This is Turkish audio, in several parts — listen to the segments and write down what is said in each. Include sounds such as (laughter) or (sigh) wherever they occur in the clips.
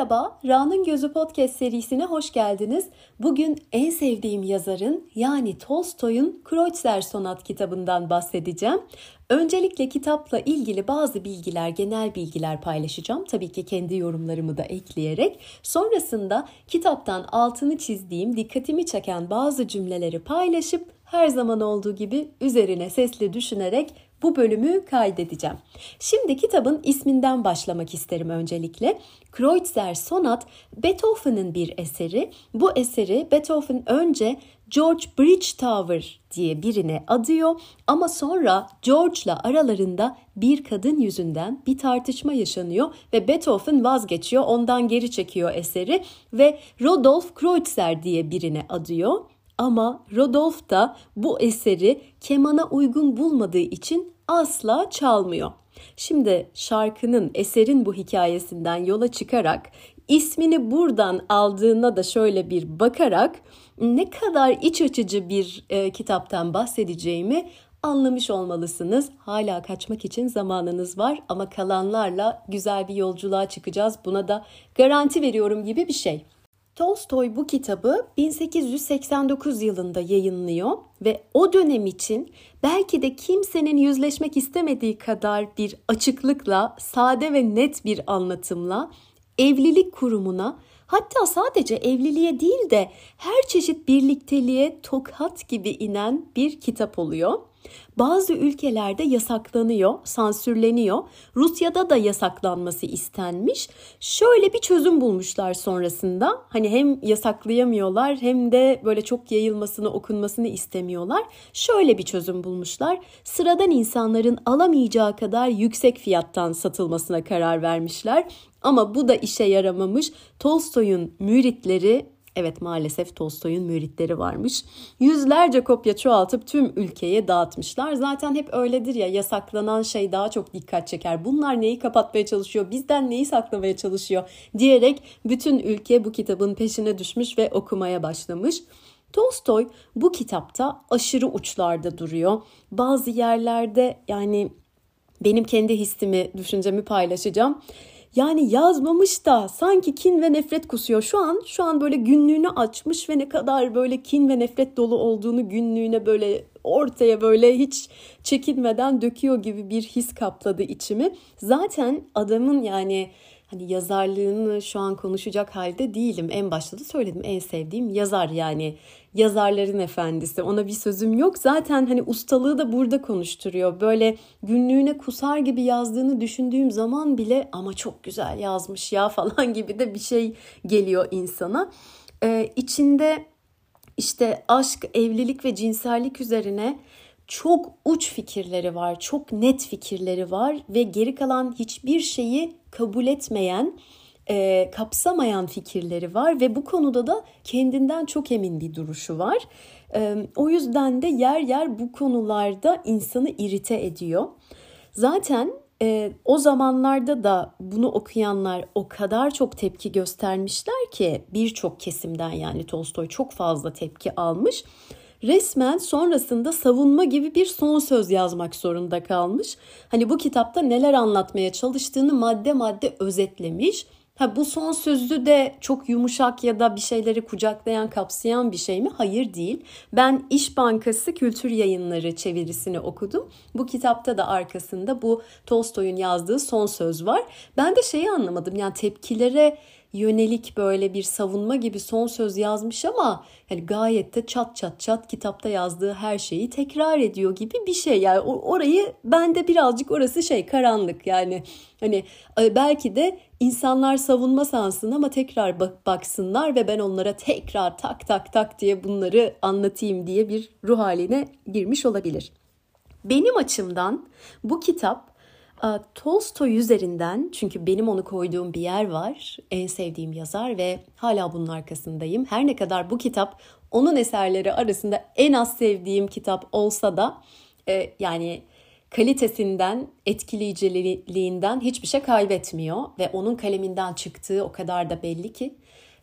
Merhaba, Ra'nın Gözü Podcast serisine hoş geldiniz. Bugün en sevdiğim yazarın yani Tolstoy'un Kreutzer Sonat kitabından bahsedeceğim. Öncelikle kitapla ilgili bazı bilgiler, genel bilgiler paylaşacağım. Tabii ki kendi yorumlarımı da ekleyerek. Sonrasında kitaptan altını çizdiğim, dikkatimi çeken bazı cümleleri paylaşıp her zaman olduğu gibi üzerine sesli düşünerek bu bölümü kaydedeceğim. Şimdi kitabın isminden başlamak isterim öncelikle. Kreutzer Sonat Beethoven'ın bir eseri. Bu eseri Beethoven önce George Bridgetower diye birine adıyor ama sonra George'la aralarında bir kadın yüzünden bir tartışma yaşanıyor ve Beethoven vazgeçiyor, ondan geri çekiyor eseri ve Rodolph Kreutzer diye birine adıyor. Ama Rodolph da bu eseri kemana uygun bulmadığı için asla çalmıyor. Şimdi şarkının, eserin bu hikayesinden yola çıkarak ismini buradan aldığına da şöyle bir bakarak ne kadar iç açıcı bir e, kitaptan bahsedeceğimi anlamış olmalısınız. Hala kaçmak için zamanınız var ama kalanlarla güzel bir yolculuğa çıkacağız. Buna da garanti veriyorum gibi bir şey. Tolstoy bu kitabı 1889 yılında yayınlıyor ve o dönem için belki de kimsenin yüzleşmek istemediği kadar bir açıklıkla, sade ve net bir anlatımla evlilik kurumuna hatta sadece evliliğe değil de her çeşit birlikteliğe tokat gibi inen bir kitap oluyor. Bazı ülkelerde yasaklanıyor, sansürleniyor. Rusya'da da yasaklanması istenmiş. Şöyle bir çözüm bulmuşlar sonrasında. Hani hem yasaklayamıyorlar hem de böyle çok yayılmasını, okunmasını istemiyorlar. Şöyle bir çözüm bulmuşlar. Sıradan insanların alamayacağı kadar yüksek fiyattan satılmasına karar vermişler. Ama bu da işe yaramamış. Tolstoy'un müritleri Evet maalesef Tolstoy'un müritleri varmış. Yüzlerce kopya çoğaltıp tüm ülkeye dağıtmışlar. Zaten hep öyledir ya yasaklanan şey daha çok dikkat çeker. Bunlar neyi kapatmaya çalışıyor, bizden neyi saklamaya çalışıyor diyerek bütün ülke bu kitabın peşine düşmüş ve okumaya başlamış. Tolstoy bu kitapta aşırı uçlarda duruyor. Bazı yerlerde yani benim kendi hissimi, düşüncemi paylaşacağım yani yazmamış da sanki kin ve nefret kusuyor. Şu an şu an böyle günlüğünü açmış ve ne kadar böyle kin ve nefret dolu olduğunu günlüğüne böyle ortaya böyle hiç çekinmeden döküyor gibi bir his kapladı içimi. Zaten adamın yani hani yazarlığını şu an konuşacak halde değilim. En başta da söyledim en sevdiğim yazar yani yazarların efendisi. Ona bir sözüm yok. Zaten hani ustalığı da burada konuşturuyor. Böyle günlüğüne kusar gibi yazdığını düşündüğüm zaman bile ama çok güzel yazmış ya (laughs) falan gibi de bir şey geliyor insana. Ee, içinde işte aşk, evlilik ve cinsellik üzerine çok uç fikirleri var, çok net fikirleri var ve geri kalan hiçbir şeyi kabul etmeyen, e, kapsamayan fikirleri var ve bu konuda da kendinden çok emin bir duruşu var. E, o yüzden de yer yer bu konularda insanı irite ediyor. Zaten e, o zamanlarda da bunu okuyanlar o kadar çok tepki göstermişler ki birçok kesimden yani Tolstoy çok fazla tepki almış resmen sonrasında savunma gibi bir son söz yazmak zorunda kalmış. Hani bu kitapta neler anlatmaya çalıştığını madde madde özetlemiş. Ha bu son sözü de çok yumuşak ya da bir şeyleri kucaklayan, kapsayan bir şey mi? Hayır değil. Ben İş Bankası Kültür Yayınları çevirisini okudum. Bu kitapta da arkasında bu Tolstoy'un yazdığı son söz var. Ben de şeyi anlamadım. Yani tepkilere yönelik böyle bir savunma gibi son söz yazmış ama yani gayet de çat çat çat kitapta yazdığı her şeyi tekrar ediyor gibi bir şey. Yani orayı bende birazcık orası şey karanlık yani hani e, belki de insanlar savunma sansın ama tekrar bak baksınlar ve ben onlara tekrar tak tak tak diye bunları anlatayım diye bir ruh haline girmiş olabilir. Benim açımdan bu kitap Tolstoy üzerinden çünkü benim onu koyduğum bir yer var. En sevdiğim yazar ve hala bunun arkasındayım. Her ne kadar bu kitap onun eserleri arasında en az sevdiğim kitap olsa da e, yani kalitesinden, etkileyiciliğinden hiçbir şey kaybetmiyor ve onun kaleminden çıktığı o kadar da belli ki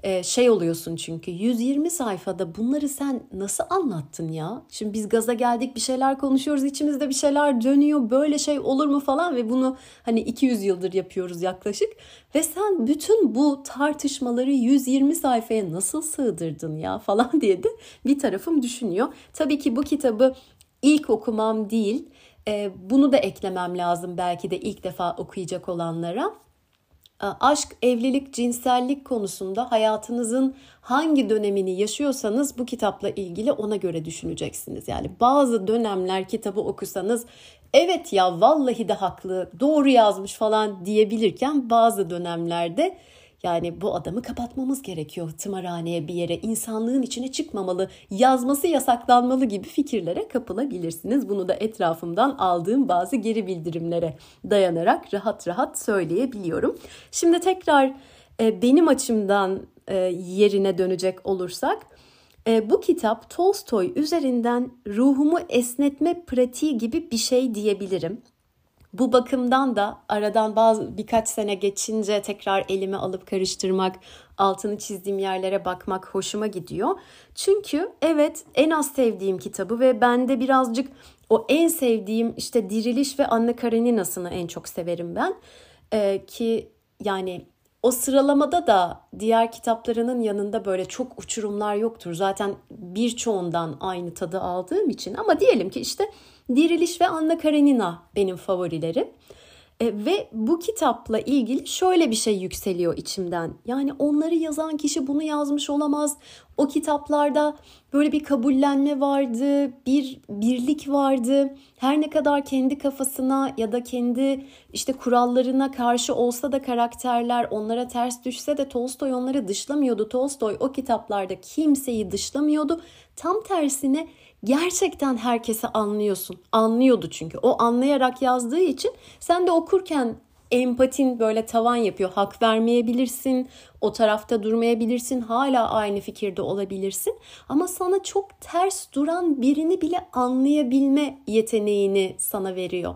e, şey oluyorsun çünkü 120 sayfada bunları sen nasıl anlattın ya? Şimdi biz gaza geldik bir şeyler konuşuyoruz içimizde bir şeyler dönüyor böyle şey olur mu falan ve bunu hani 200 yıldır yapıyoruz yaklaşık. Ve sen bütün bu tartışmaları 120 sayfaya nasıl sığdırdın ya (laughs) falan diye de bir tarafım düşünüyor. Tabii ki bu kitabı ilk okumam değil. E, bunu da eklemem lazım belki de ilk defa okuyacak olanlara aşk, evlilik, cinsellik konusunda hayatınızın hangi dönemini yaşıyorsanız bu kitapla ilgili ona göre düşüneceksiniz. Yani bazı dönemler kitabı okusanız evet ya vallahi de haklı, doğru yazmış falan diyebilirken bazı dönemlerde yani bu adamı kapatmamız gerekiyor tımarhaneye bir yere insanlığın içine çıkmamalı yazması yasaklanmalı gibi fikirlere kapılabilirsiniz. Bunu da etrafımdan aldığım bazı geri bildirimlere dayanarak rahat rahat söyleyebiliyorum. Şimdi tekrar e, benim açımdan e, yerine dönecek olursak e, bu kitap Tolstoy üzerinden ruhumu esnetme pratiği gibi bir şey diyebilirim. Bu bakımdan da aradan bazı birkaç sene geçince tekrar elime alıp karıştırmak, altını çizdiğim yerlere bakmak hoşuma gidiyor. Çünkü evet en az sevdiğim kitabı ve bende birazcık o en sevdiğim işte Diriliş ve Anna Karenina'sını en çok severim ben. Ee, ki yani o sıralamada da diğer kitaplarının yanında böyle çok uçurumlar yoktur. Zaten birçoğundan aynı tadı aldığım için ama diyelim ki işte Diriliş ve Anna Karenina benim favorilerim. E, ve bu kitapla ilgili şöyle bir şey yükseliyor içimden. Yani onları yazan kişi bunu yazmış olamaz. O kitaplarda böyle bir kabullenme vardı, bir birlik vardı. Her ne kadar kendi kafasına ya da kendi işte kurallarına karşı olsa da karakterler onlara ters düşse de Tolstoy onları dışlamıyordu. Tolstoy o kitaplarda kimseyi dışlamıyordu. Tam tersine gerçekten herkese anlıyorsun. Anlıyordu çünkü. O anlayarak yazdığı için sen de okurken empatin böyle tavan yapıyor. Hak vermeyebilirsin, o tarafta durmayabilirsin, hala aynı fikirde olabilirsin. Ama sana çok ters duran birini bile anlayabilme yeteneğini sana veriyor.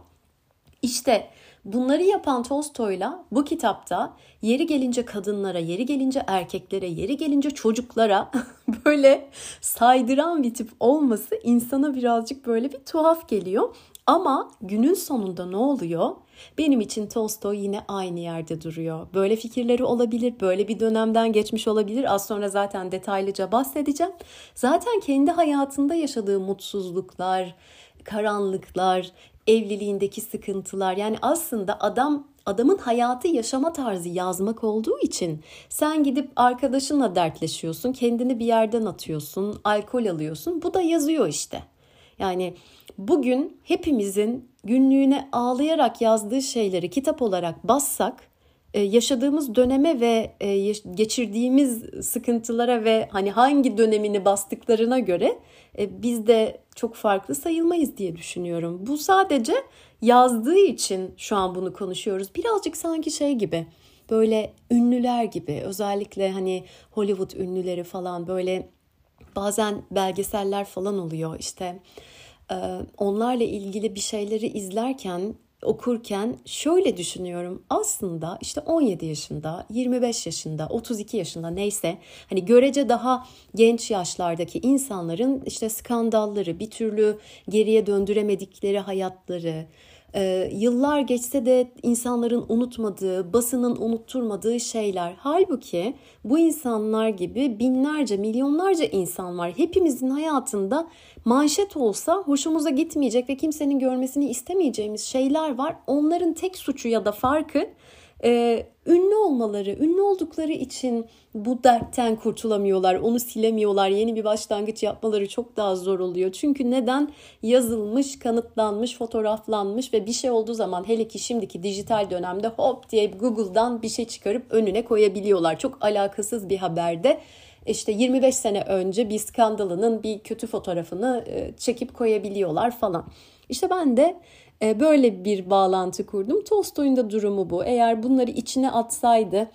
İşte Bunları yapan Tolstoy'la bu kitapta yeri gelince kadınlara, yeri gelince erkeklere, yeri gelince çocuklara (laughs) böyle saydıran bir tip olması insana birazcık böyle bir tuhaf geliyor. Ama günün sonunda ne oluyor? Benim için Tolstoy yine aynı yerde duruyor. Böyle fikirleri olabilir, böyle bir dönemden geçmiş olabilir. Az sonra zaten detaylıca bahsedeceğim. Zaten kendi hayatında yaşadığı mutsuzluklar, karanlıklar, evliliğindeki sıkıntılar yani aslında adam adamın hayatı yaşama tarzı yazmak olduğu için sen gidip arkadaşınla dertleşiyorsun, kendini bir yerden atıyorsun, alkol alıyorsun. Bu da yazıyor işte. Yani bugün hepimizin günlüğüne ağlayarak yazdığı şeyleri kitap olarak bassak yaşadığımız döneme ve e, geçirdiğimiz sıkıntılara ve hani hangi dönemini bastıklarına göre e, biz de çok farklı sayılmayız diye düşünüyorum. Bu sadece yazdığı için şu an bunu konuşuyoruz. Birazcık sanki şey gibi böyle ünlüler gibi özellikle hani Hollywood ünlüleri falan böyle bazen belgeseller falan oluyor işte onlarla ilgili bir şeyleri izlerken okurken şöyle düşünüyorum. Aslında işte 17 yaşında, 25 yaşında, 32 yaşında neyse hani görece daha genç yaşlardaki insanların işte skandalları, bir türlü geriye döndüremedikleri hayatları, e, yıllar geçse de insanların unutmadığı, basının unutturmadığı şeyler. Halbuki bu insanlar gibi binlerce, milyonlarca insan var. Hepimizin hayatında manşet olsa hoşumuza gitmeyecek ve kimsenin görmesini istemeyeceğimiz şeyler var. Onların tek suçu ya da farkı e, ünlü olmaları, ünlü oldukları için bu dertten kurtulamıyorlar, onu silemiyorlar, yeni bir başlangıç yapmaları çok daha zor oluyor. Çünkü neden? Yazılmış, kanıtlanmış, fotoğraflanmış ve bir şey olduğu zaman hele ki şimdiki dijital dönemde hop diye Google'dan bir şey çıkarıp önüne koyabiliyorlar. Çok alakasız bir haberde işte 25 sene önce bir skandalının bir kötü fotoğrafını e, çekip koyabiliyorlar falan. İşte ben de böyle bir bağlantı kurdum. Tolstoy'un da durumu bu. Eğer bunları içine atsaydı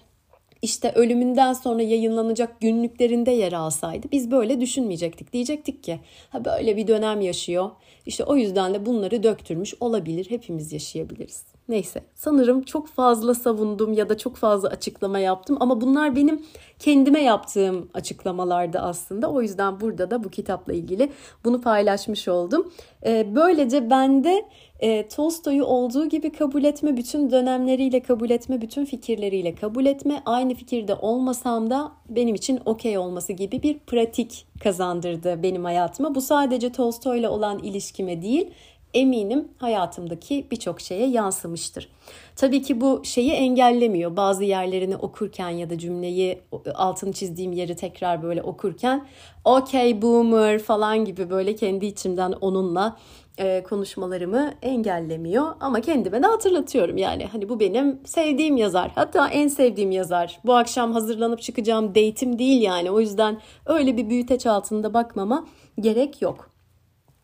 işte ölümünden sonra yayınlanacak günlüklerinde yer alsaydı biz böyle düşünmeyecektik. Diyecektik ki ha böyle bir dönem yaşıyor. İşte o yüzden de bunları döktürmüş olabilir. Hepimiz yaşayabiliriz. Neyse sanırım çok fazla savundum ya da çok fazla açıklama yaptım ama bunlar benim kendime yaptığım açıklamalardı aslında. O yüzden burada da bu kitapla ilgili bunu paylaşmış oldum. Ee, böylece bende e, Tolstoy'u olduğu gibi kabul etme, bütün dönemleriyle kabul etme, bütün fikirleriyle kabul etme, aynı fikirde olmasam da benim için okey olması gibi bir pratik kazandırdı benim hayatıma. Bu sadece Tolstoy'la olan ilişkime değil, eminim hayatımdaki birçok şeye yansımıştır. Tabii ki bu şeyi engellemiyor. Bazı yerlerini okurken ya da cümleyi altını çizdiğim yeri tekrar böyle okurken okay boomer falan gibi böyle kendi içimden onunla e, konuşmalarımı engellemiyor ama kendime de hatırlatıyorum yani hani bu benim sevdiğim yazar hatta en sevdiğim yazar bu akşam hazırlanıp çıkacağım date'im değil yani o yüzden öyle bir büyüteç altında bakmama gerek yok.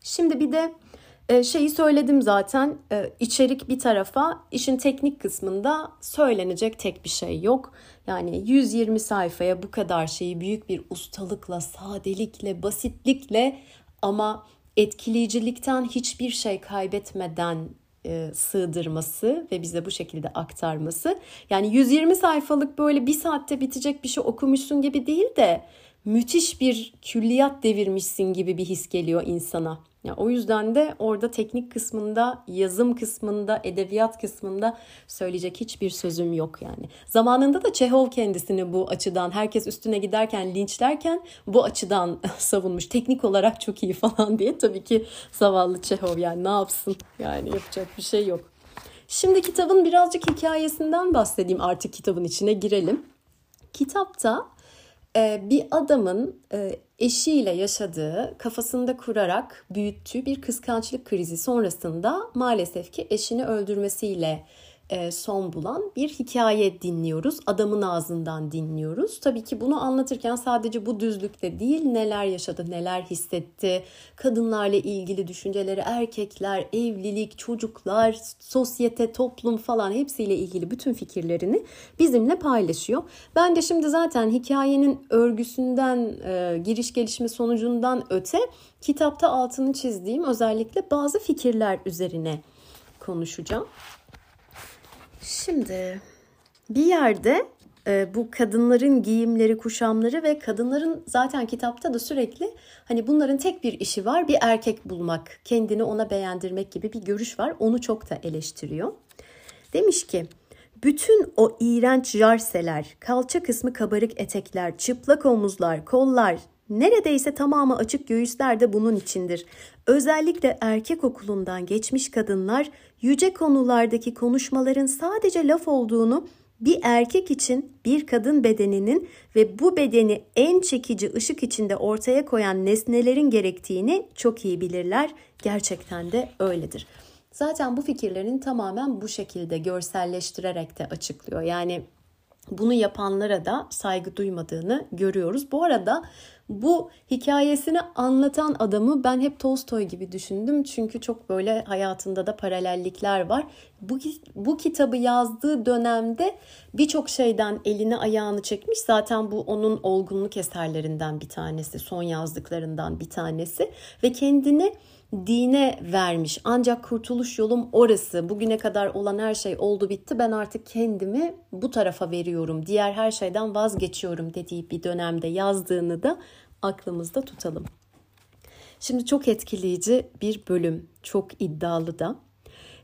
Şimdi bir de e, şeyi söyledim zaten e, içerik bir tarafa işin teknik kısmında söylenecek tek bir şey yok. Yani 120 sayfaya bu kadar şeyi büyük bir ustalıkla, sadelikle, basitlikle ama etkileyicilikten hiçbir şey kaybetmeden e, sığdırması ve bize bu şekilde aktarması. Yani 120 sayfalık böyle bir saatte bitecek bir şey okumuşsun gibi değil de müthiş bir külliyat devirmişsin gibi bir his geliyor insana. Ya o yüzden de orada teknik kısmında, yazım kısmında, edebiyat kısmında söyleyecek hiçbir sözüm yok yani. Zamanında da Çehov kendisini bu açıdan herkes üstüne giderken linçlerken bu açıdan (laughs) savunmuş. Teknik olarak çok iyi falan diye tabii ki zavallı Çehov yani ne yapsın? Yani yapacak bir şey yok. Şimdi kitabın birazcık hikayesinden bahsedeyim artık kitabın içine girelim. Kitapta bir adamın e, eşiyle yaşadığı, kafasında kurarak büyüttüğü bir kıskançlık krizi sonrasında maalesef ki eşini öldürmesiyle son bulan bir hikaye dinliyoruz. Adamın ağzından dinliyoruz. Tabii ki bunu anlatırken sadece bu düzlükte değil neler yaşadı, neler hissetti, kadınlarla ilgili düşünceleri, erkekler, evlilik, çocuklar, sosyete, toplum falan hepsiyle ilgili bütün fikirlerini bizimle paylaşıyor. Ben de şimdi zaten hikayenin örgüsünden, e, giriş gelişme sonucundan öte kitapta altını çizdiğim özellikle bazı fikirler üzerine konuşacağım. Şimdi bir yerde e, bu kadınların giyimleri, kuşamları ve kadınların zaten kitapta da sürekli hani bunların tek bir işi var bir erkek bulmak, kendini ona beğendirmek gibi bir görüş var. Onu çok da eleştiriyor. Demiş ki bütün o iğrenç jarseler, kalça kısmı kabarık etekler, çıplak omuzlar, kollar, neredeyse tamamı açık göğüsler de bunun içindir. Özellikle erkek okulundan geçmiş kadınlar yüce konulardaki konuşmaların sadece laf olduğunu bir erkek için bir kadın bedeninin ve bu bedeni en çekici ışık içinde ortaya koyan nesnelerin gerektiğini çok iyi bilirler. Gerçekten de öyledir. Zaten bu fikirlerin tamamen bu şekilde görselleştirerek de açıklıyor. Yani bunu yapanlara da saygı duymadığını görüyoruz. Bu arada bu hikayesini anlatan adamı ben hep Tolstoy gibi düşündüm. Çünkü çok böyle hayatında da paralellikler var. Bu, bu kitabı yazdığı dönemde birçok şeyden elini ayağını çekmiş. Zaten bu onun olgunluk eserlerinden bir tanesi, son yazdıklarından bir tanesi. Ve kendini dine vermiş. Ancak kurtuluş yolum orası. Bugüne kadar olan her şey oldu bitti. Ben artık kendimi bu tarafa veriyorum. Diğer her şeyden vazgeçiyorum dediği bir dönemde yazdığını da aklımızda tutalım. Şimdi çok etkileyici bir bölüm, çok iddialı da.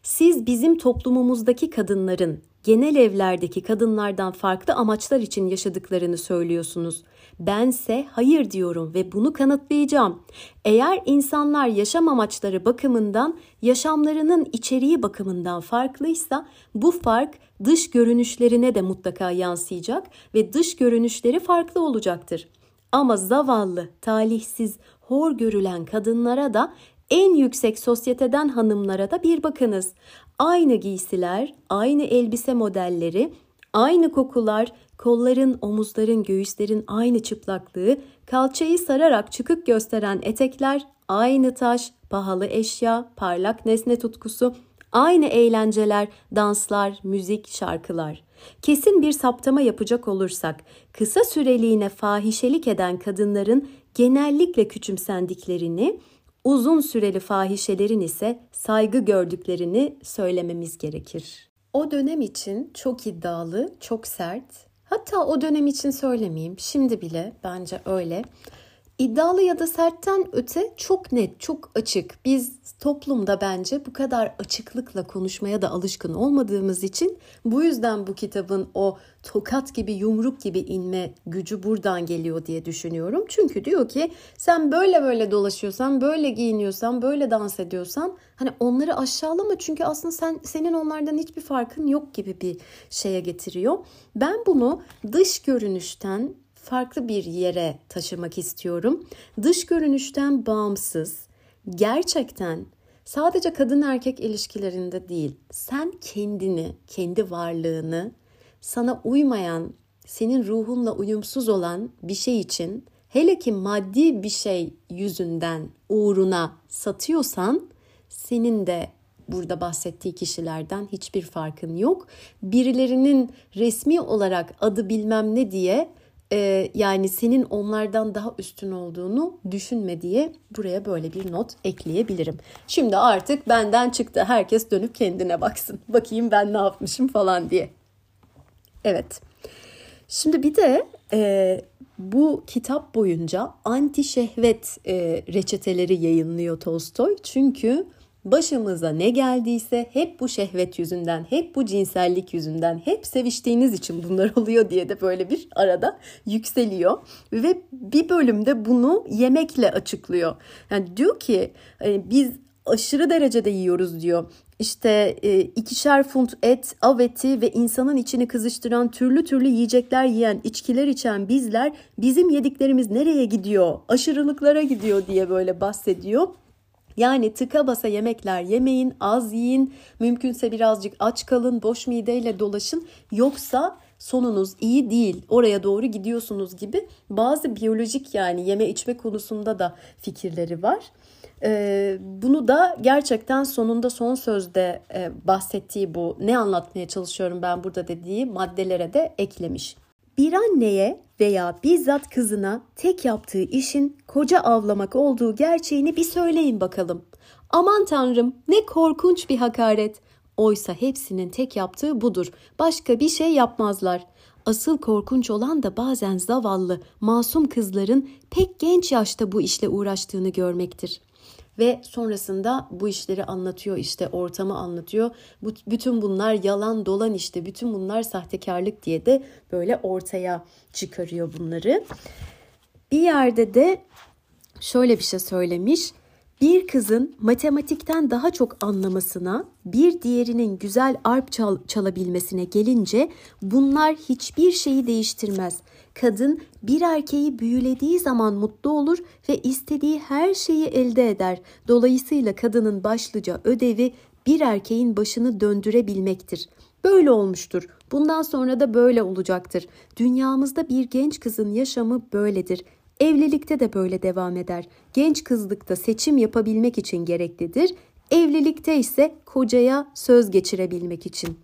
Siz bizim toplumumuzdaki kadınların genel evlerdeki kadınlardan farklı amaçlar için yaşadıklarını söylüyorsunuz. Bense hayır diyorum ve bunu kanıtlayacağım. Eğer insanlar yaşam amaçları bakımından, yaşamlarının içeriği bakımından farklıysa bu fark dış görünüşlerine de mutlaka yansıyacak ve dış görünüşleri farklı olacaktır. Ama zavallı, talihsiz, hor görülen kadınlara da en yüksek sosyeteden hanımlara da bir bakınız. Aynı giysiler, aynı elbise modelleri, aynı kokular, kolların, omuzların, göğüslerin aynı çıplaklığı, kalçayı sararak çıkık gösteren etekler, aynı taş, pahalı eşya, parlak nesne tutkusu, aynı eğlenceler, danslar, müzik, şarkılar. Kesin bir saptama yapacak olursak, kısa süreliğine fahişelik eden kadınların genellikle küçümsendiklerini, uzun süreli fahişelerin ise saygı gördüklerini söylememiz gerekir. O dönem için çok iddialı, çok sert. Hatta o dönem için söylemeyeyim. Şimdi bile bence öyle. İddialı ya da sertten öte çok net, çok açık. Biz toplumda bence bu kadar açıklıkla konuşmaya da alışkın olmadığımız için bu yüzden bu kitabın o tokat gibi, yumruk gibi inme gücü buradan geliyor diye düşünüyorum. Çünkü diyor ki sen böyle böyle dolaşıyorsan, böyle giyiniyorsan, böyle dans ediyorsan hani onları aşağılama çünkü aslında sen senin onlardan hiçbir farkın yok gibi bir şeye getiriyor. Ben bunu dış görünüşten farklı bir yere taşımak istiyorum. Dış görünüşten bağımsız, gerçekten sadece kadın erkek ilişkilerinde değil, sen kendini, kendi varlığını sana uymayan, senin ruhunla uyumsuz olan bir şey için hele ki maddi bir şey yüzünden uğruna satıyorsan senin de burada bahsettiği kişilerden hiçbir farkın yok. Birilerinin resmi olarak adı bilmem ne diye e, yani senin onlardan daha üstün olduğunu düşünme diye buraya böyle bir not ekleyebilirim. Şimdi artık benden çıktı. Herkes dönüp kendine baksın. Bakayım ben ne yapmışım falan diye. Evet. Şimdi bir de e, bu kitap boyunca anti şehvet e, reçeteleri yayınlıyor Tolstoy. Çünkü Başımıza ne geldiyse hep bu şehvet yüzünden, hep bu cinsellik yüzünden, hep seviştiğiniz için bunlar (laughs) oluyor diye de böyle bir arada yükseliyor. Ve bir bölümde bunu yemekle açıklıyor. Yani diyor ki e, biz aşırı derecede yiyoruz diyor. İşte e, ikişer funt et, av eti ve insanın içini kızıştıran türlü türlü yiyecekler yiyen, içkiler içen bizler bizim yediklerimiz nereye gidiyor? Aşırılıklara gidiyor diye böyle bahsediyor. Yani tıka basa yemekler yemeyin, az yiyin, mümkünse birazcık aç kalın, boş mideyle dolaşın. Yoksa sonunuz iyi değil, oraya doğru gidiyorsunuz gibi bazı biyolojik yani yeme içme konusunda da fikirleri var. Ee, bunu da gerçekten sonunda son sözde e, bahsettiği bu ne anlatmaya çalışıyorum ben burada dediği maddelere de eklemiş. Bir anneye veya bizzat kızına tek yaptığı işin koca avlamak olduğu gerçeğini bir söyleyin bakalım. Aman tanrım ne korkunç bir hakaret. Oysa hepsinin tek yaptığı budur. Başka bir şey yapmazlar. Asıl korkunç olan da bazen zavallı, masum kızların pek genç yaşta bu işle uğraştığını görmektir ve sonrasında bu işleri anlatıyor işte ortamı anlatıyor. Bu, bütün bunlar yalan dolan işte bütün bunlar sahtekarlık diye de böyle ortaya çıkarıyor bunları. Bir yerde de şöyle bir şey söylemiş. Bir kızın matematikten daha çok anlamasına, bir diğerinin güzel arp çal çalabilmesine gelince bunlar hiçbir şeyi değiştirmez. Kadın bir erkeği büyülediği zaman mutlu olur ve istediği her şeyi elde eder. Dolayısıyla kadının başlıca ödevi bir erkeğin başını döndürebilmektir. Böyle olmuştur. Bundan sonra da böyle olacaktır. Dünyamızda bir genç kızın yaşamı böyledir. Evlilikte de böyle devam eder. Genç kızlıkta seçim yapabilmek için gereklidir. Evlilikte ise kocaya söz geçirebilmek için.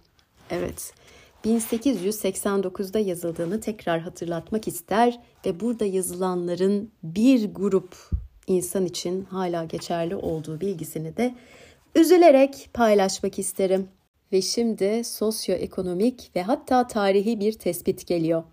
Evet. 1889'da yazıldığını tekrar hatırlatmak ister ve burada yazılanların bir grup insan için hala geçerli olduğu bilgisini de üzülerek paylaşmak isterim. Ve şimdi sosyoekonomik ve hatta tarihi bir tespit geliyor.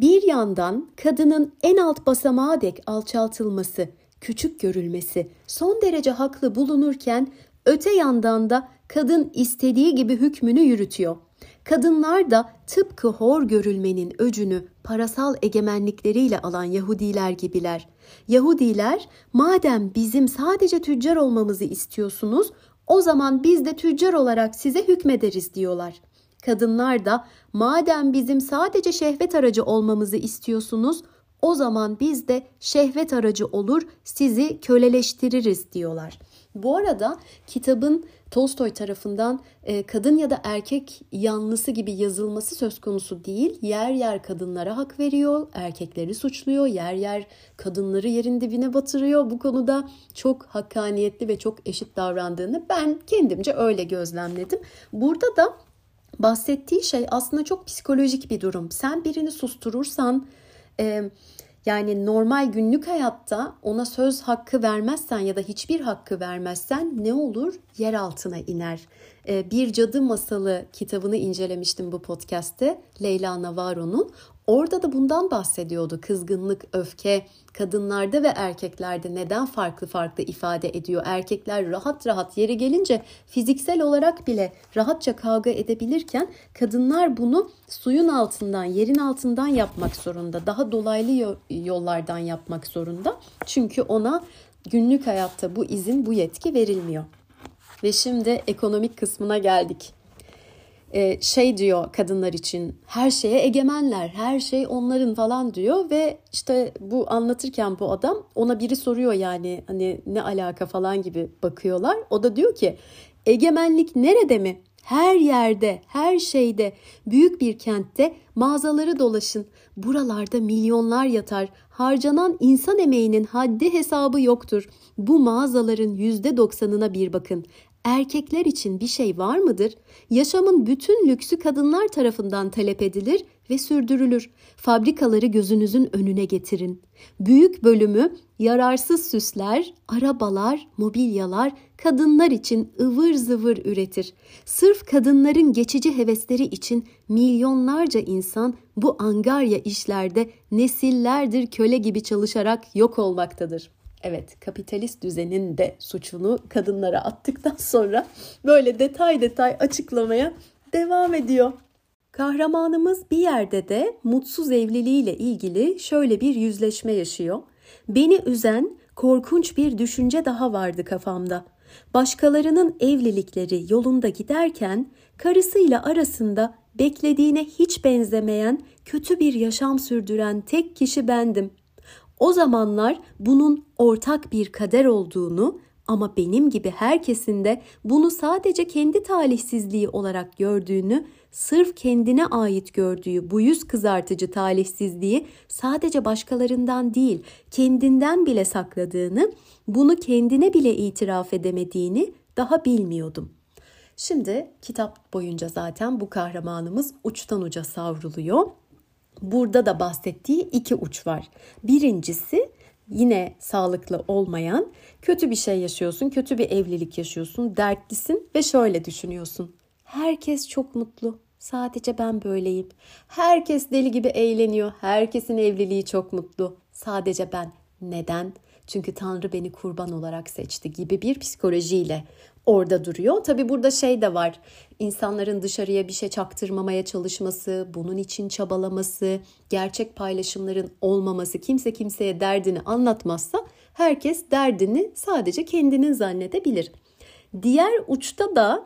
Bir yandan kadının en alt basamağa dek alçaltılması, küçük görülmesi son derece haklı bulunurken öte yandan da kadın istediği gibi hükmünü yürütüyor. Kadınlar da tıpkı hor görülmenin öcünü parasal egemenlikleriyle alan Yahudiler gibiler. Yahudiler madem bizim sadece tüccar olmamızı istiyorsunuz o zaman biz de tüccar olarak size hükmederiz diyorlar. Kadınlar da madem bizim sadece şehvet aracı olmamızı istiyorsunuz o zaman biz de şehvet aracı olur sizi köleleştiririz diyorlar. Bu arada kitabın Tolstoy tarafından e, kadın ya da erkek yanlısı gibi yazılması söz konusu değil. Yer yer kadınlara hak veriyor, erkekleri suçluyor, yer yer kadınları yerin dibine batırıyor. Bu konuda çok hakkaniyetli ve çok eşit davrandığını ben kendimce öyle gözlemledim. Burada da bahsettiği şey aslında çok psikolojik bir durum. Sen birini susturursan... E, yani normal günlük hayatta ona söz hakkı vermezsen ya da hiçbir hakkı vermezsen ne olur? Yer altına iner. e, Bir Cadı Masalı kitabını incelemiştim bu podcast'te. Leyla Navarro'nun. Orada da bundan bahsediyordu. Kızgınlık, öfke kadınlarda ve erkeklerde neden farklı farklı ifade ediyor? Erkekler rahat rahat yeri gelince fiziksel olarak bile rahatça kavga edebilirken kadınlar bunu suyun altından, yerin altından yapmak zorunda. Daha dolaylı yollardan yapmak zorunda. Çünkü ona günlük hayatta bu izin, bu yetki verilmiyor. Ve şimdi ekonomik kısmına geldik. Ee, şey diyor kadınlar için her şeye egemenler, her şey onların falan diyor ve işte bu anlatırken bu adam ona biri soruyor yani hani ne alaka falan gibi bakıyorlar. O da diyor ki egemenlik nerede mi? Her yerde, her şeyde, büyük bir kentte mağazaları dolaşın. Buralarda milyonlar yatar. Harcanan insan emeğinin haddi hesabı yoktur. Bu mağazaların yüzde doksanına bir bakın. Erkekler için bir şey var mıdır? Yaşamın bütün lüksü kadınlar tarafından talep edilir ve sürdürülür. Fabrikaları gözünüzün önüne getirin. Büyük bölümü yararsız süsler, arabalar, mobilyalar kadınlar için ıvır zıvır üretir. Sırf kadınların geçici hevesleri için milyonlarca insan bu angarya işlerde nesillerdir köle gibi çalışarak yok olmaktadır. Evet, kapitalist düzenin de suçunu kadınlara attıktan sonra böyle detay detay açıklamaya devam ediyor. Kahramanımız bir yerde de mutsuz evliliğiyle ilgili şöyle bir yüzleşme yaşıyor. Beni üzen korkunç bir düşünce daha vardı kafamda. Başkalarının evlilikleri yolunda giderken karısıyla arasında beklediğine hiç benzemeyen kötü bir yaşam sürdüren tek kişi bendim. O zamanlar bunun ortak bir kader olduğunu ama benim gibi herkesin de bunu sadece kendi talihsizliği olarak gördüğünü, sırf kendine ait gördüğü bu yüz kızartıcı talihsizliği sadece başkalarından değil, kendinden bile sakladığını, bunu kendine bile itiraf edemediğini daha bilmiyordum. Şimdi kitap boyunca zaten bu kahramanımız uçtan uca savruluyor burada da bahsettiği iki uç var. Birincisi yine sağlıklı olmayan kötü bir şey yaşıyorsun, kötü bir evlilik yaşıyorsun, dertlisin ve şöyle düşünüyorsun. Herkes çok mutlu. Sadece ben böyleyim. Herkes deli gibi eğleniyor. Herkesin evliliği çok mutlu. Sadece ben. Neden? Çünkü Tanrı beni kurban olarak seçti gibi bir psikolojiyle orada duruyor. Tabi burada şey de var. İnsanların dışarıya bir şey çaktırmamaya çalışması, bunun için çabalaması, gerçek paylaşımların olmaması, kimse kimseye derdini anlatmazsa herkes derdini sadece kendinin zannedebilir. Diğer uçta da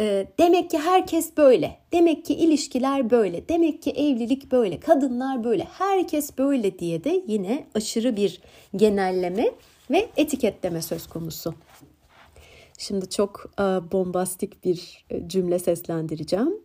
e, demek ki herkes böyle, demek ki ilişkiler böyle, demek ki evlilik böyle, kadınlar böyle, herkes böyle diye de yine aşırı bir genelleme ve etiketleme söz konusu. Şimdi çok e, bombastik bir e, cümle seslendireceğim.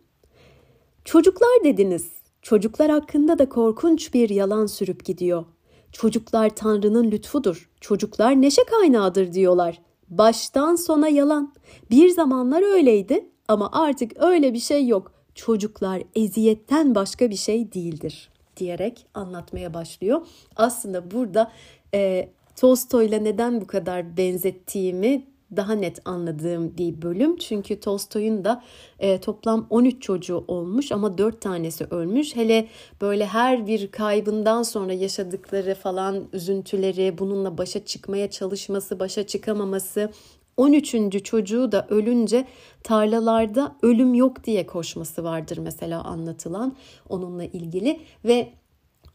Çocuklar dediniz. Çocuklar hakkında da korkunç bir yalan sürüp gidiyor. Çocuklar Tanrı'nın lütfudur. Çocuklar neşe kaynağıdır diyorlar. Baştan sona yalan. Bir zamanlar öyleydi ama artık öyle bir şey yok. Çocuklar eziyetten başka bir şey değildir diyerek anlatmaya başlıyor. Aslında burada e, Tolstoy'la neden bu kadar benzettiğimi daha net anladığım bir bölüm. Çünkü Tolstoy'un da e, toplam 13 çocuğu olmuş ama 4 tanesi ölmüş. Hele böyle her bir kaybından sonra yaşadıkları falan üzüntüleri, bununla başa çıkmaya çalışması, başa çıkamaması, 13. çocuğu da ölünce tarlalarda ölüm yok diye koşması vardır mesela anlatılan onunla ilgili ve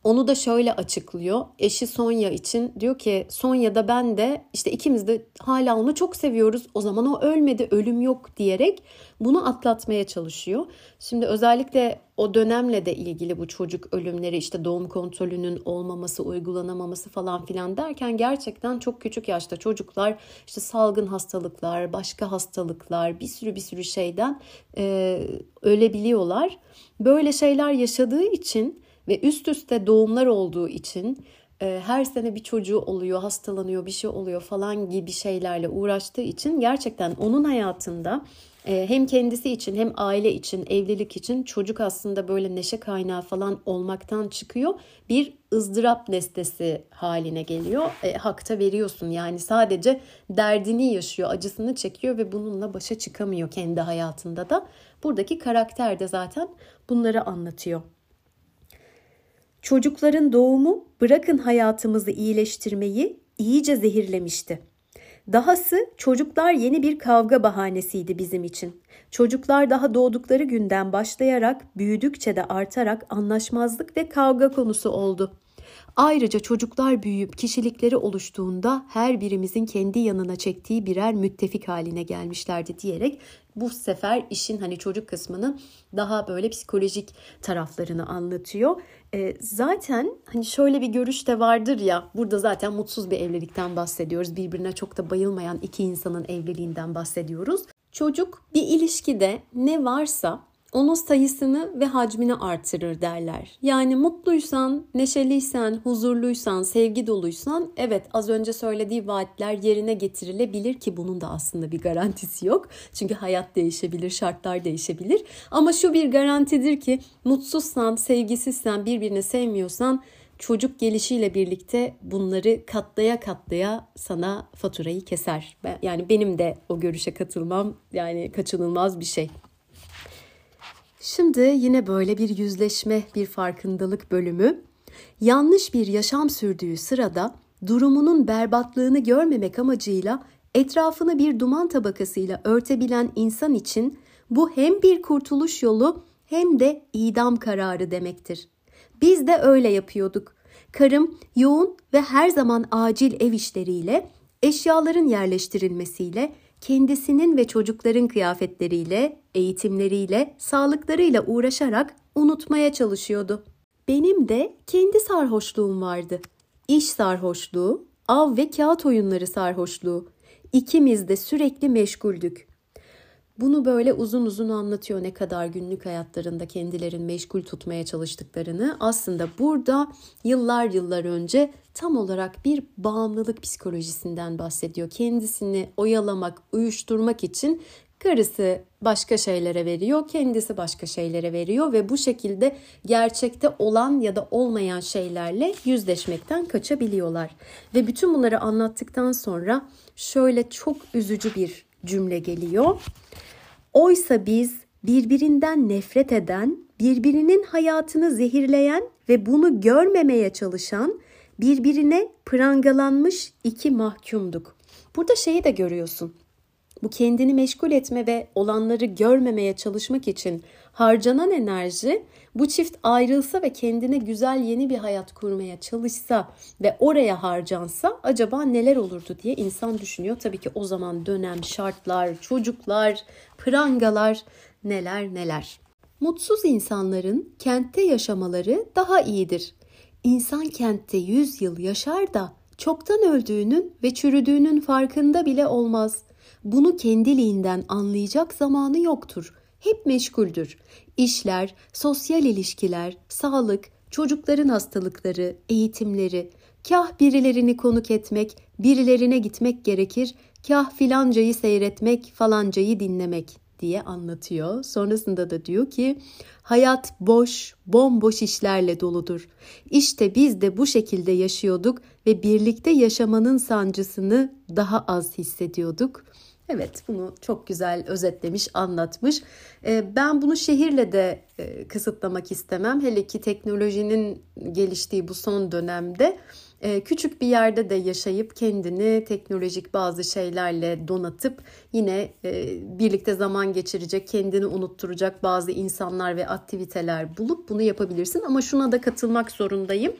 onu da şöyle açıklıyor. Eşi Sonya için diyor ki Sonya da ben de işte ikimiz de hala onu çok seviyoruz. O zaman o ölmedi, ölüm yok diyerek bunu atlatmaya çalışıyor. Şimdi özellikle o dönemle de ilgili bu çocuk ölümleri işte doğum kontrolünün olmaması, uygulanamaması falan filan derken gerçekten çok küçük yaşta çocuklar işte salgın hastalıklar, başka hastalıklar bir sürü bir sürü şeyden e, ölebiliyorlar. Böyle şeyler yaşadığı için ve üst üste doğumlar olduğu için e, her sene bir çocuğu oluyor, hastalanıyor, bir şey oluyor falan gibi şeylerle uğraştığı için gerçekten onun hayatında e, hem kendisi için hem aile için, evlilik için çocuk aslında böyle neşe kaynağı falan olmaktan çıkıyor. Bir ızdırap nesnesi haline geliyor. E, hakta veriyorsun yani sadece derdini yaşıyor, acısını çekiyor ve bununla başa çıkamıyor kendi hayatında da. Buradaki karakter de zaten bunları anlatıyor. Çocukların doğumu bırakın hayatımızı iyileştirmeyi iyice zehirlemişti. Dahası çocuklar yeni bir kavga bahanesiydi bizim için. Çocuklar daha doğdukları günden başlayarak büyüdükçe de artarak anlaşmazlık ve kavga konusu oldu. Ayrıca çocuklar büyüyüp kişilikleri oluştuğunda her birimizin kendi yanına çektiği birer müttefik haline gelmişlerdi diyerek bu sefer işin hani çocuk kısmının daha böyle psikolojik taraflarını anlatıyor. E, zaten hani şöyle bir görüş de vardır ya burada zaten mutsuz bir evlilikten bahsediyoruz. Birbirine çok da bayılmayan iki insanın evliliğinden bahsediyoruz. Çocuk bir ilişkide ne varsa onun sayısını ve hacmini artırır derler. Yani mutluysan, neşeliysen, huzurluysan, sevgi doluysan evet az önce söylediği vaatler yerine getirilebilir ki bunun da aslında bir garantisi yok. Çünkü hayat değişebilir, şartlar değişebilir. Ama şu bir garantidir ki mutsuzsan, sevgisizsen, birbirini sevmiyorsan çocuk gelişiyle birlikte bunları katlaya katlaya sana faturayı keser. Yani benim de o görüşe katılmam yani kaçınılmaz bir şey. Şimdi yine böyle bir yüzleşme, bir farkındalık bölümü. Yanlış bir yaşam sürdüğü sırada durumunun berbatlığını görmemek amacıyla etrafını bir duman tabakasıyla örtebilen insan için bu hem bir kurtuluş yolu hem de idam kararı demektir. Biz de öyle yapıyorduk. Karım yoğun ve her zaman acil ev işleriyle, eşyaların yerleştirilmesiyle kendisinin ve çocukların kıyafetleriyle, eğitimleriyle, sağlıklarıyla uğraşarak unutmaya çalışıyordu. Benim de kendi sarhoşluğum vardı. İş sarhoşluğu, av ve kağıt oyunları sarhoşluğu. İkimiz de sürekli meşguldük. Bunu böyle uzun uzun anlatıyor ne kadar günlük hayatlarında kendilerini meşgul tutmaya çalıştıklarını. Aslında burada yıllar yıllar önce tam olarak bir bağımlılık psikolojisinden bahsediyor. Kendisini oyalamak, uyuşturmak için karısı başka şeylere veriyor, kendisi başka şeylere veriyor ve bu şekilde gerçekte olan ya da olmayan şeylerle yüzleşmekten kaçabiliyorlar. Ve bütün bunları anlattıktan sonra şöyle çok üzücü bir cümle geliyor. Oysa biz birbirinden nefret eden, birbirinin hayatını zehirleyen ve bunu görmemeye çalışan, birbirine prangalanmış iki mahkumduk. Burada şeyi de görüyorsun. Bu kendini meşgul etme ve olanları görmemeye çalışmak için harcanan enerji bu çift ayrılsa ve kendine güzel yeni bir hayat kurmaya çalışsa ve oraya harcansa acaba neler olurdu diye insan düşünüyor. Tabii ki o zaman dönem şartlar, çocuklar, prangalar neler neler. Mutsuz insanların kentte yaşamaları daha iyidir. İnsan kentte 100 yıl yaşar da çoktan öldüğünün ve çürüdüğünün farkında bile olmaz. Bunu kendiliğinden anlayacak zamanı yoktur. Hep meşguldür. İşler, sosyal ilişkiler, sağlık, çocukların hastalıkları, eğitimleri, kah birilerini konuk etmek, birilerine gitmek gerekir, kah filancayı seyretmek, falancayı dinlemek diye anlatıyor. Sonrasında da diyor ki hayat boş, bomboş işlerle doludur. İşte biz de bu şekilde yaşıyorduk ve birlikte yaşamanın sancısını daha az hissediyorduk. Evet bunu çok güzel özetlemiş, anlatmış. Ee, ben bunu şehirle de e, kısıtlamak istemem. Hele ki teknolojinin geliştiği bu son dönemde e, küçük bir yerde de yaşayıp kendini teknolojik bazı şeylerle donatıp yine e, birlikte zaman geçirecek, kendini unutturacak bazı insanlar ve aktiviteler bulup bunu yapabilirsin. Ama şuna da katılmak zorundayım.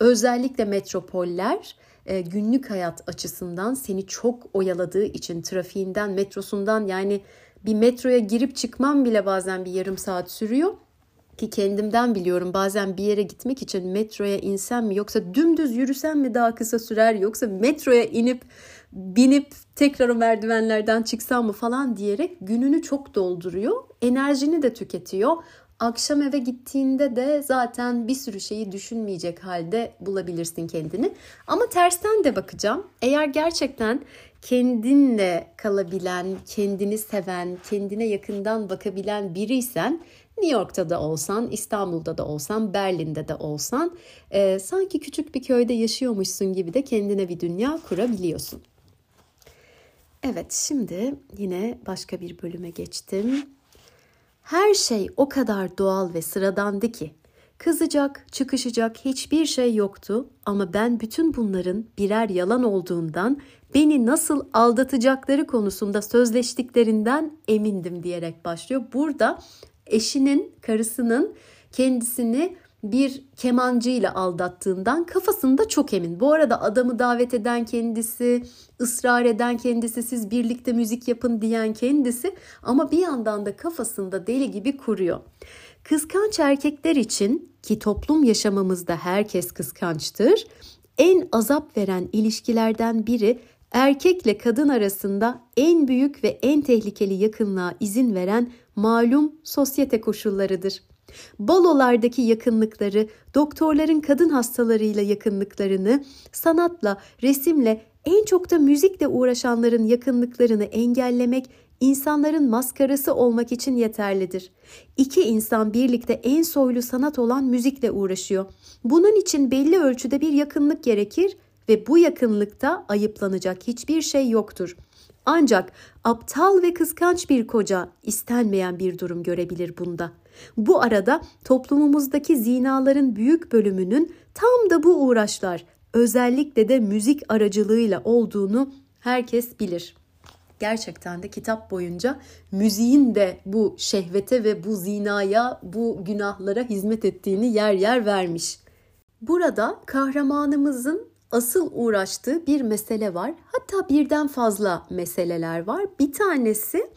Özellikle metropoller e, günlük hayat açısından seni çok oyaladığı için trafiğinden, metrosundan yani bir metroya girip çıkmam bile bazen bir yarım saat sürüyor. Ki kendimden biliyorum bazen bir yere gitmek için metroya insem mi yoksa dümdüz yürüsem mi daha kısa sürer yoksa metroya inip binip tekrar o merdivenlerden çıksam mı falan diyerek gününü çok dolduruyor. Enerjini de tüketiyor. Akşam eve gittiğinde de zaten bir sürü şeyi düşünmeyecek halde bulabilirsin kendini. Ama tersten de bakacağım. Eğer gerçekten kendinle kalabilen, kendini seven, kendine yakından bakabilen biriysen New York'ta da olsan, İstanbul'da da olsan, Berlin'de de olsan e, sanki küçük bir köyde yaşıyormuşsun gibi de kendine bir dünya kurabiliyorsun. Evet şimdi yine başka bir bölüme geçtim. Her şey o kadar doğal ve sıradandı ki kızacak, çıkışacak hiçbir şey yoktu ama ben bütün bunların birer yalan olduğundan beni nasıl aldatacakları konusunda sözleştiklerinden emindim diyerek başlıyor. Burada eşinin, karısının kendisini bir kemancıyla aldattığından kafasında çok emin. Bu arada adamı davet eden kendisi, ısrar eden kendisi, siz birlikte müzik yapın diyen kendisi ama bir yandan da kafasında deli gibi kuruyor. Kıskanç erkekler için ki toplum yaşamımızda herkes kıskançtır. En azap veren ilişkilerden biri erkekle kadın arasında en büyük ve en tehlikeli yakınlığa izin veren malum sosyete koşullarıdır. Balolardaki yakınlıkları, doktorların kadın hastalarıyla yakınlıklarını, sanatla, resimle, en çok da müzikle uğraşanların yakınlıklarını engellemek insanların maskarası olmak için yeterlidir. İki insan birlikte en soylu sanat olan müzikle uğraşıyor. Bunun için belli ölçüde bir yakınlık gerekir ve bu yakınlıkta ayıplanacak hiçbir şey yoktur. Ancak aptal ve kıskanç bir koca istenmeyen bir durum görebilir bunda. Bu arada toplumumuzdaki zinaların büyük bölümünün tam da bu uğraşlar, özellikle de müzik aracılığıyla olduğunu herkes bilir. Gerçekten de kitap boyunca müziğin de bu şehvete ve bu zinaya, bu günahlara hizmet ettiğini yer yer vermiş. Burada kahramanımızın asıl uğraştığı bir mesele var. Hatta birden fazla meseleler var. Bir tanesi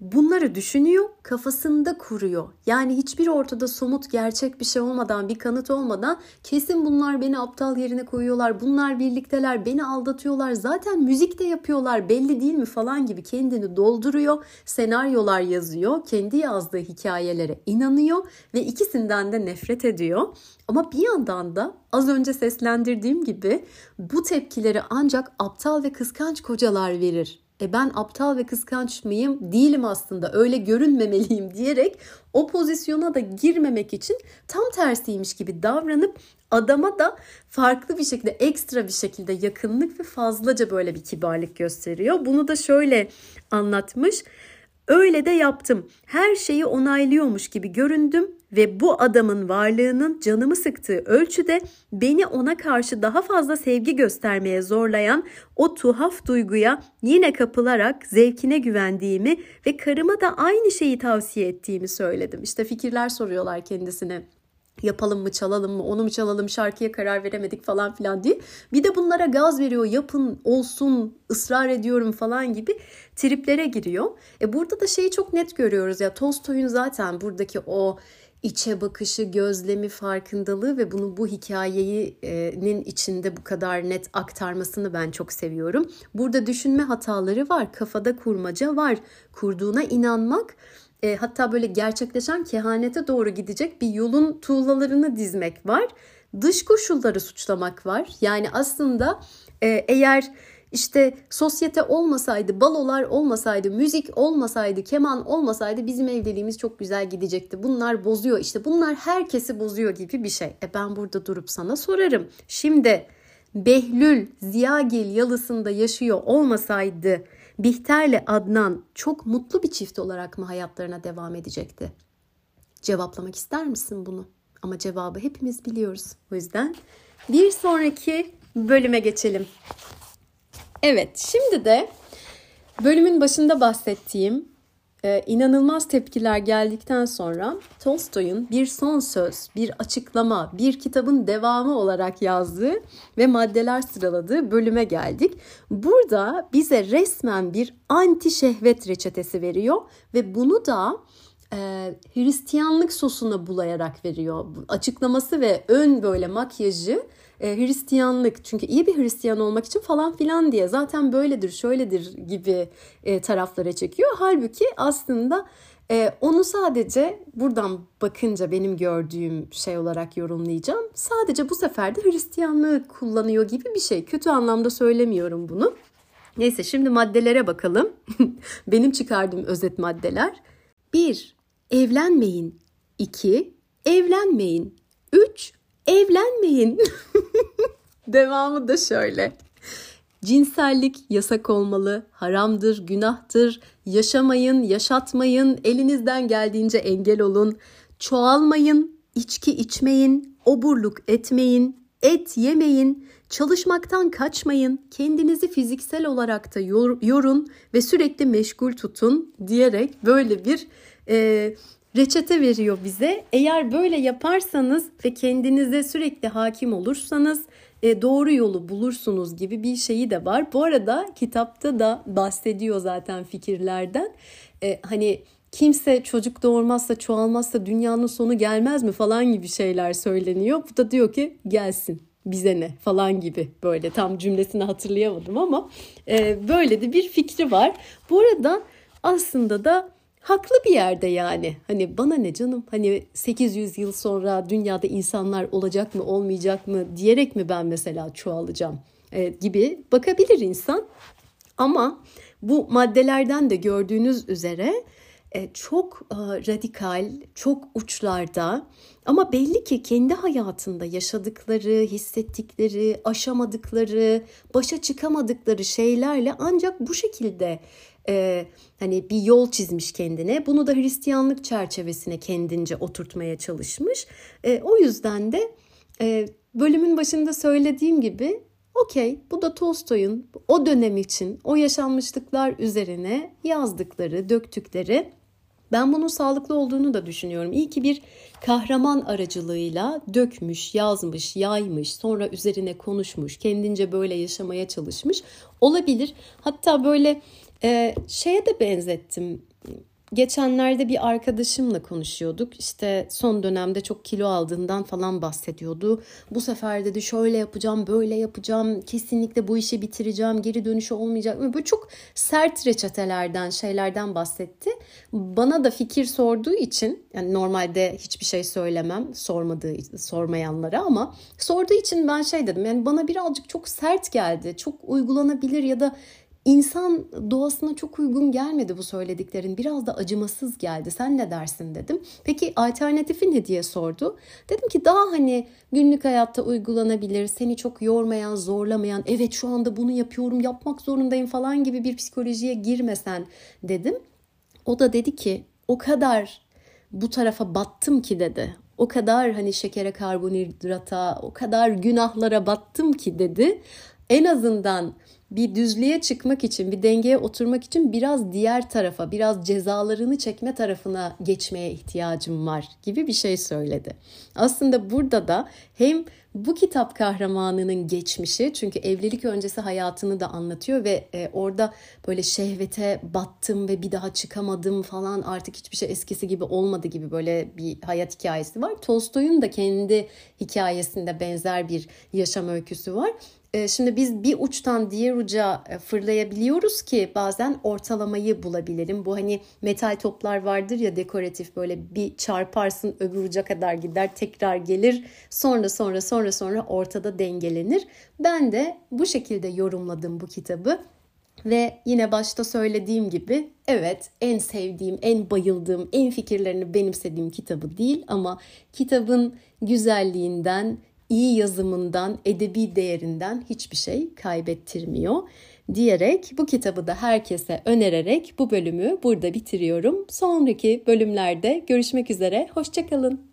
bunları düşünüyor, kafasında kuruyor. Yani hiçbir ortada somut gerçek bir şey olmadan, bir kanıt olmadan kesin bunlar beni aptal yerine koyuyorlar. Bunlar birlikteler, beni aldatıyorlar. Zaten müzik de yapıyorlar. Belli değil mi falan gibi kendini dolduruyor. Senaryolar yazıyor. Kendi yazdığı hikayelere inanıyor ve ikisinden de nefret ediyor. Ama bir yandan da az önce seslendirdiğim gibi bu tepkileri ancak aptal ve kıskanç kocalar verir e ben aptal ve kıskanç mıyım? Değilim aslında. Öyle görünmemeliyim (laughs) diyerek o pozisyona da girmemek için tam tersiymiş gibi davranıp adama da farklı bir şekilde ekstra bir şekilde yakınlık ve fazlaca böyle bir kibarlık gösteriyor. Bunu da şöyle anlatmış. Öyle de yaptım. Her şeyi onaylıyormuş gibi göründüm ve bu adamın varlığının canımı sıktığı ölçüde beni ona karşı daha fazla sevgi göstermeye zorlayan o tuhaf duyguya yine kapılarak zevkine güvendiğimi ve karıma da aynı şeyi tavsiye ettiğimi söyledim. İşte fikirler soruyorlar kendisine yapalım mı çalalım mı onu mu çalalım şarkıya karar veremedik falan filan diye. Bir de bunlara gaz veriyor yapın olsun ısrar ediyorum falan gibi triplere giriyor. E burada da şeyi çok net görüyoruz ya Tolstoy'un zaten buradaki o içe bakışı, gözlemi, farkındalığı ve bunu bu hikayenin içinde bu kadar net aktarmasını ben çok seviyorum. Burada düşünme hataları var, kafada kurmaca var. Kurduğuna inanmak e, hatta böyle gerçekleşen kehanete doğru gidecek bir yolun tuğlalarını dizmek var. Dış koşulları suçlamak var. Yani aslında e, eğer işte sosyete olmasaydı, balolar olmasaydı, müzik olmasaydı, keman olmasaydı bizim evliliğimiz çok güzel gidecekti. Bunlar bozuyor işte bunlar herkesi bozuyor gibi bir şey. E ben burada durup sana sorarım. Şimdi Behlül Ziyagil yalısında yaşıyor olmasaydı Bihter'le Adnan çok mutlu bir çift olarak mı hayatlarına devam edecekti? Cevaplamak ister misin bunu? Ama cevabı hepimiz biliyoruz. O yüzden bir sonraki bölüme geçelim. Evet, şimdi de bölümün başında bahsettiğim e, inanılmaz tepkiler geldikten sonra Tolstoy'un bir son söz, bir açıklama, bir kitabın devamı olarak yazdığı ve maddeler sıraladığı bölüme geldik. Burada bize resmen bir anti şehvet reçetesi veriyor ve bunu da e, Hristiyanlık sosuna bulayarak veriyor. Açıklaması ve ön böyle makyajı e, Hristiyanlık çünkü iyi bir Hristiyan olmak için falan filan diye zaten böyledir şöyledir gibi e, taraflara çekiyor. Halbuki aslında Ee, onu sadece buradan bakınca benim gördüğüm şey olarak yorumlayacağım. Sadece bu sefer de Hristiyanlığı kullanıyor gibi bir şey. Kötü anlamda söylemiyorum bunu. Neyse şimdi maddelere bakalım. (laughs) benim çıkardığım özet maddeler. 1. Evlenmeyin. 2. Evlenmeyin. 3. Evlenmeyin. (laughs) Devamı da şöyle. Cinsellik yasak olmalı, haramdır, günahtır. Yaşamayın, yaşatmayın, elinizden geldiğince engel olun. Çoğalmayın, içki içmeyin, oburluk etmeyin, et yemeyin, çalışmaktan kaçmayın, kendinizi fiziksel olarak da yorun ve sürekli meşgul tutun diyerek böyle bir e, reçete veriyor bize. Eğer böyle yaparsanız ve kendinize sürekli hakim olursanız e, doğru yolu bulursunuz gibi bir şeyi de var. Bu arada kitapta da bahsediyor zaten fikirlerden. E, hani kimse çocuk doğurmazsa çoğalmazsa dünyanın sonu gelmez mi falan gibi şeyler söyleniyor. Bu da diyor ki gelsin bize ne falan gibi böyle tam cümlesini hatırlayamadım ama e, böyle de bir fikri var. Bu arada aslında da haklı bir yerde yani. Hani bana ne canım hani 800 yıl sonra dünyada insanlar olacak mı olmayacak mı diyerek mi ben mesela çoğalacağım e, gibi bakabilir insan. Ama bu maddelerden de gördüğünüz üzere e, çok e, radikal, çok uçlarda ama belli ki kendi hayatında yaşadıkları, hissettikleri, aşamadıkları, başa çıkamadıkları şeylerle ancak bu şekilde e, hani bir yol çizmiş kendine. Bunu da Hristiyanlık çerçevesine kendince oturtmaya çalışmış. E, o yüzden de e, bölümün başında söylediğim gibi okey bu da Tolstoy'un o dönem için o yaşanmışlıklar üzerine yazdıkları, döktükleri ben bunun sağlıklı olduğunu da düşünüyorum. İyi ki bir kahraman aracılığıyla dökmüş, yazmış, yaymış, sonra üzerine konuşmuş, kendince böyle yaşamaya çalışmış. Olabilir. Hatta böyle e, şeye de benzettim. Geçenlerde bir arkadaşımla konuşuyorduk. İşte son dönemde çok kilo aldığından falan bahsediyordu. Bu sefer dedi şöyle yapacağım, böyle yapacağım. Kesinlikle bu işi bitireceğim. Geri dönüşü olmayacak. Böyle çok sert reçetelerden, şeylerden bahsetti. Bana da fikir sorduğu için yani normalde hiçbir şey söylemem sormadığı sormayanlara ama sorduğu için ben şey dedim. Yani bana birazcık çok sert geldi. Çok uygulanabilir ya da İnsan doğasına çok uygun gelmedi bu söylediklerin. Biraz da acımasız geldi. Sen ne dersin dedim. Peki alternatifi ne diye sordu. Dedim ki daha hani günlük hayatta uygulanabilir, seni çok yormayan, zorlamayan, evet şu anda bunu yapıyorum, yapmak zorundayım falan gibi bir psikolojiye girmesen dedim. O da dedi ki o kadar bu tarafa battım ki dedi. O kadar hani şekere, karbonhidrata, o kadar günahlara battım ki dedi. En azından bir düzlüğe çıkmak için, bir dengeye oturmak için biraz diğer tarafa, biraz cezalarını çekme tarafına geçmeye ihtiyacım var gibi bir şey söyledi. Aslında burada da hem bu kitap kahramanının geçmişi çünkü evlilik öncesi hayatını da anlatıyor ve e, orada böyle şehvete battım ve bir daha çıkamadım falan artık hiçbir şey eskisi gibi olmadı gibi böyle bir hayat hikayesi var. Tolstoy'un da kendi hikayesinde benzer bir yaşam öyküsü var. Ee, şimdi biz bir uçtan diğer uca e, fırlayabiliyoruz ki bazen ortalamayı bulabilirim. Bu hani metal toplar vardır ya dekoratif böyle bir çarparsın öbür uca kadar gider tekrar gelir. Sonra sonra sonra sonra ortada dengelenir. Ben de bu şekilde yorumladım bu kitabı. Ve yine başta söylediğim gibi evet en sevdiğim, en bayıldığım, en fikirlerini benimsediğim kitabı değil ama kitabın güzelliğinden, iyi yazımından, edebi değerinden hiçbir şey kaybettirmiyor diyerek bu kitabı da herkese önererek bu bölümü burada bitiriyorum. Sonraki bölümlerde görüşmek üzere. Hoşçakalın.